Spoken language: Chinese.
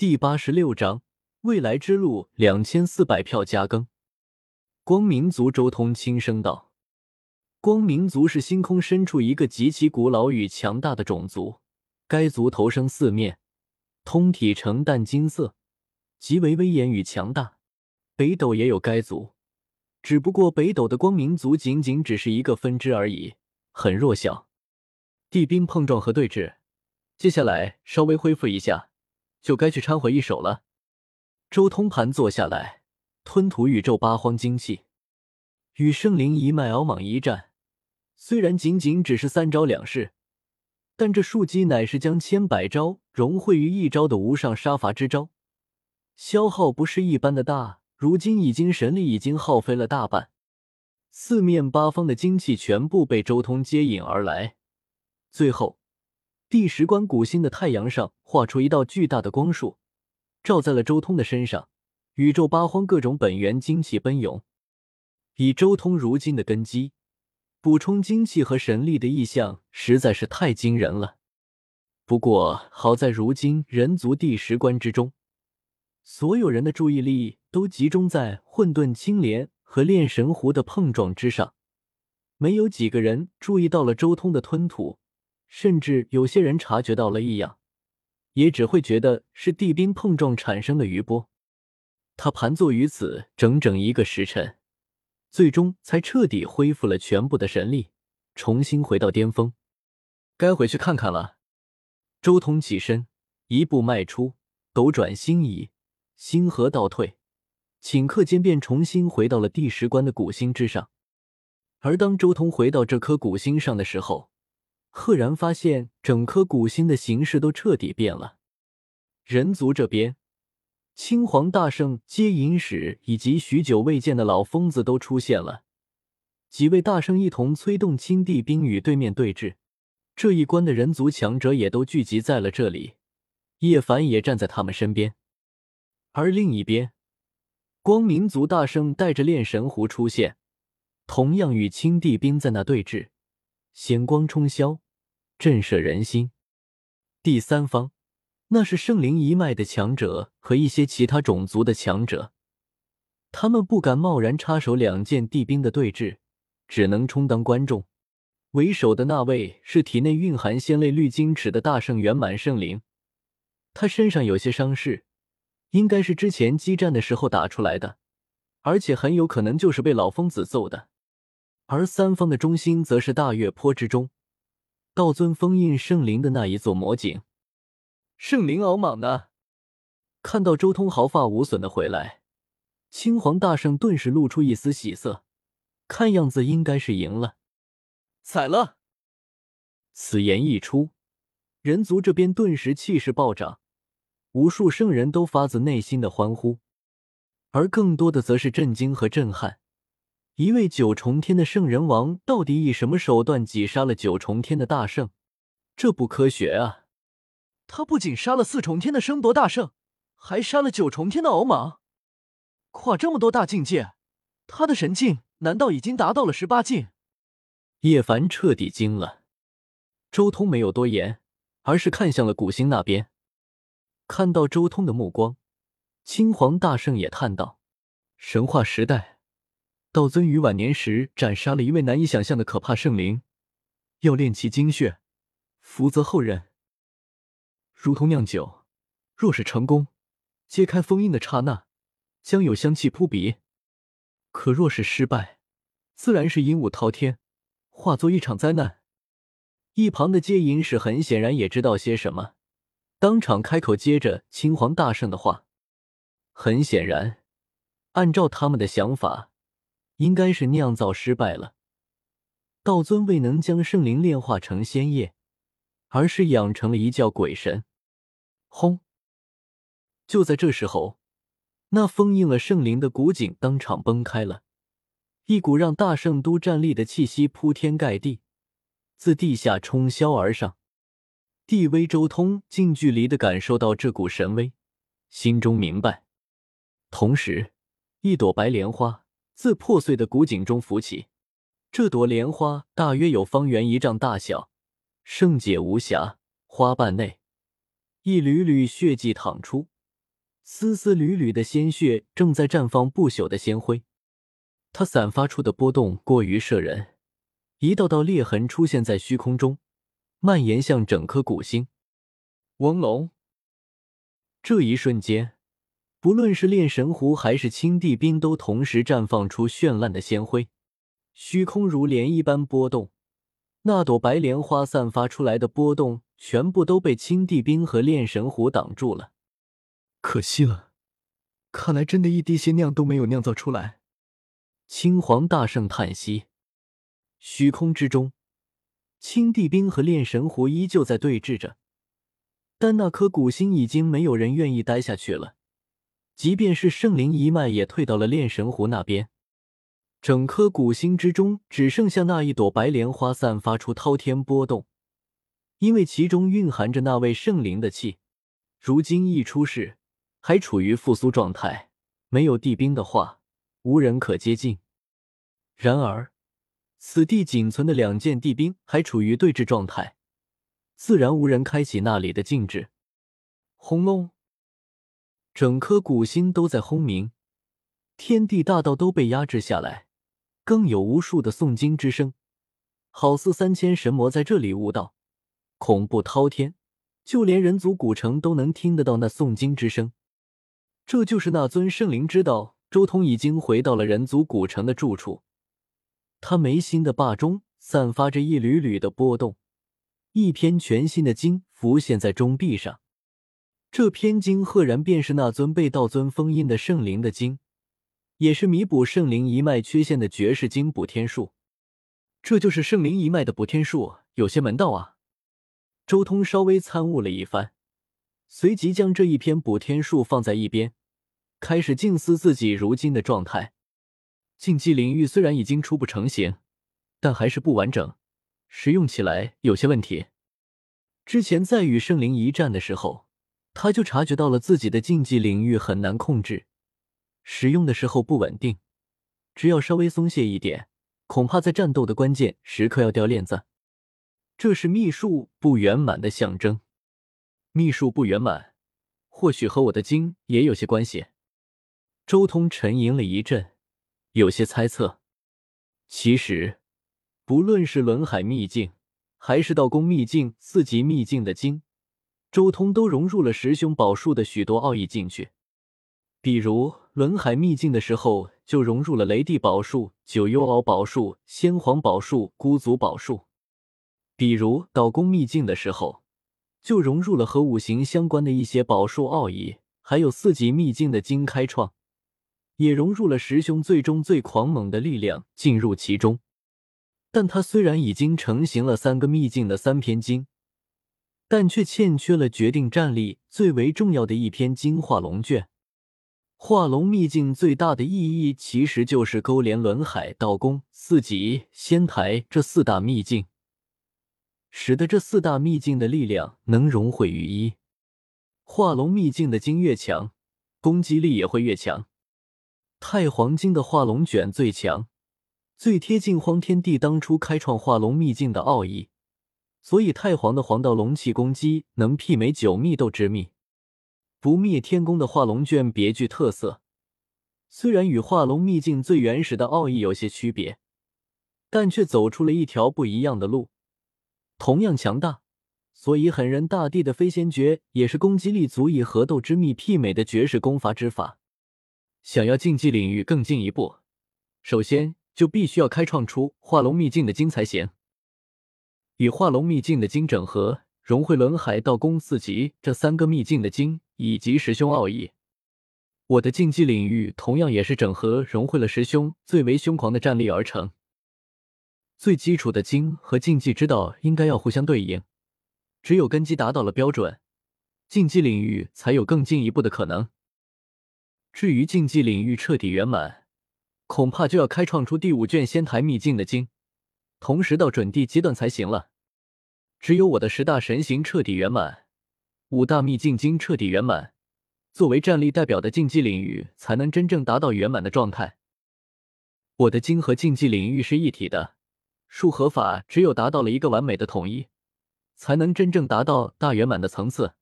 第八十六章未来之路两千四百票加更。光明族周通轻声道：“光明族是星空深处一个极其古老与强大的种族。该族头生四面，通体呈淡金色，极为威严与强大。北斗也有该族，只不过北斗的光明族仅仅只是一个分支而已，很弱小。地兵碰撞和对峙，接下来稍微恢复一下。”就该去掺和一手了。周通盘坐下来，吞吐宇宙八荒精气，与圣灵一脉敖莽一战。虽然仅仅只是三招两式，但这数击乃是将千百招融汇于一招的无上杀伐之招，消耗不是一般的大。如今已经神力已经耗费了大半，四面八方的精气全部被周通接引而来，最后。第十关古星的太阳上画出一道巨大的光束，照在了周通的身上。宇宙八荒各种本源精气奔涌，以周通如今的根基，补充精气和神力的意象实在是太惊人了。不过好在如今人族第十关之中，所有人的注意力都集中在混沌青莲和炼神壶的碰撞之上，没有几个人注意到了周通的吞吐。甚至有些人察觉到了异样，也只会觉得是地冰碰撞产生的余波。他盘坐于此整整一个时辰，最终才彻底恢复了全部的神力，重新回到巅峰。该回去看看了。周通起身，一步迈出，斗转星移，星河倒退，顷刻间便重新回到了第十关的古星之上。而当周通回到这颗古星上的时候，赫然发现，整颗古星的形式都彻底变了。人族这边，青黄大圣、接引使以及许久未见的老疯子都出现了。几位大圣一同催动青帝兵与对面对峙。这一关的人族强者也都聚集在了这里。叶凡也站在他们身边。而另一边，光明族大圣带着炼神壶出现，同样与青帝兵在那对峙。显光冲霄，震慑人心。第三方，那是圣灵一脉的强者和一些其他种族的强者，他们不敢贸然插手两件地兵的对峙，只能充当观众。为首的那位是体内蕴含仙类绿晶齿的大圣圆满圣灵，他身上有些伤势，应该是之前激战的时候打出来的，而且很有可能就是被老疯子揍的。而三方的中心则是大月坡之中，道尊封印圣灵的那一座魔井。圣灵敖莽呢？看到周通毫发无损的回来，青黄大圣顿时露出一丝喜色，看样子应该是赢了。宰了！此言一出，人族这边顿时气势暴涨，无数圣人都发自内心的欢呼，而更多的则是震惊和震撼。一位九重天的圣人王到底以什么手段击杀了九重天的大圣？这不科学啊！他不仅杀了四重天的争夺大圣，还杀了九重天的敖莽，跨这么多大境界，他的神境难道已经达到了十八境？叶凡彻底惊了。周通没有多言，而是看向了古星那边。看到周通的目光，青黄大圣也叹道：“神话时代。”道尊于晚年时斩杀了一位难以想象的可怕圣灵，要炼其精血，福泽后人。如同酿酒，若是成功，揭开封印的刹那，将有香气扑鼻；可若是失败，自然是阴雾滔天，化作一场灾难。一旁的接引使很显然也知道些什么，当场开口接着青黄大圣的话。很显然，按照他们的想法。应该是酿造失败了，道尊未能将圣灵炼化成仙液，而是养成了一叫鬼神。轰！就在这时候，那封印了圣灵的古井当场崩开了，一股让大圣都站立的气息铺天盖地，自地下冲霄而上。地威周通近距离的感受到这股神威，心中明白，同时，一朵白莲花。自破碎的古井中浮起，这朵莲花大约有方圆一丈大小，圣洁无瑕。花瓣内，一缕缕血迹淌出，丝丝缕缕的鲜血正在绽放不朽的鲜辉，它散发出的波动过于摄人，一道道裂痕出现在虚空中，蔓延向整颗古星。翁龙，这一瞬间，不论是炼神湖还是青帝冰，都同时绽放出绚烂的鲜辉，虚空如莲一般波动。那朵白莲花散发出来的波动，全部都被青帝冰和炼神湖挡住了。可惜了，看来真的一滴血酿都没有酿造出来。青黄大圣叹息。虚空之中，青帝冰和炼神湖依旧在对峙着，但那颗古星已经没有人愿意待下去了。即便是圣灵一脉，也退到了炼神湖那边。整颗古星之中，只剩下那一朵白莲花散发出滔天波动，因为其中蕴含着那位圣灵的气。如今一出世，还处于复苏状态，没有地兵的话，无人可接近。然而，此地仅存的两件地兵还处于对峙状态，自然无人开启那里的禁制。轰隆！整颗古星都在轰鸣，天地大道都被压制下来。更有无数的诵经之声，好似三千神魔在这里悟道，恐怖滔天，就连人族古城都能听得到那诵经之声。这就是那尊圣灵知道周通已经回到了人族古城的住处，他眉心的霸中散发着一缕缕的波动，一篇全新的经浮现在中壁上。这篇经赫然便是那尊被道尊封印的圣灵的经。也是弥补圣灵一脉缺陷的绝世经补天术，这就是圣灵一脉的补天术，有些门道啊！周通稍微参悟了一番，随即将这一篇补天术放在一边，开始静思自己如今的状态。禁忌领域虽然已经初步成型，但还是不完整，使用起来有些问题。之前在与圣灵一战的时候，他就察觉到了自己的禁忌领域很难控制。使用的时候不稳定，只要稍微松懈一点，恐怕在战斗的关键时刻要掉链子。这是秘术不圆满的象征。秘术不圆满，或许和我的经也有些关系。周通沉吟了一阵，有些猜测。其实，不论是轮海秘境，还是道宫秘境、四级秘境的经，周通都融入了十凶宝术的许多奥义进去。比如轮海秘境的时候，就融入了雷帝宝术、九幽敖宝术、先皇宝术、孤族宝术；比如道宫秘境的时候，就融入了和五行相关的一些宝术奥义，还有四级秘境的经开创，也融入了十凶最终最狂猛的力量进入其中。但他虽然已经成型了三个秘境的三篇经，但却欠缺了决定战力最为重要的一篇金化龙卷。化龙秘境最大的意义，其实就是勾连轮海、道宫、四级、仙台这四大秘境，使得这四大秘境的力量能融汇于一。化龙秘境的经越强，攻击力也会越强。太黄经的化龙卷最强，最贴近荒天帝当初开创化龙秘境的奥义，所以太黄的黄道龙气攻击能媲美九秘斗之秘。不灭天宫的化龙卷别具特色，虽然与化龙秘境最原始的奥义有些区别，但却走出了一条不一样的路，同样强大。所以狠人大帝的飞仙诀也是攻击力足以和斗之秘媲美的绝世功法之法。想要竞技领域更进一步，首先就必须要开创出化龙秘境的经才行，与化龙秘境的经整合，融汇轮海、道宫、四级这三个秘境的经。以及师兄奥义，我的竞技领域同样也是整合融汇了师兄最为凶狂的战力而成。最基础的经和竞技之道应该要互相对应，只有根基达到了标准，竞技领域才有更进一步的可能。至于竞技领域彻底圆满，恐怕就要开创出第五卷仙台秘境的经，同时到准地阶段才行了。只有我的十大神行彻底圆满。五大秘境经彻底圆满，作为战力代表的竞技领域才能真正达到圆满的状态。我的经和竞技领域是一体的，术和法只有达到了一个完美的统一，才能真正达到大圆满的层次。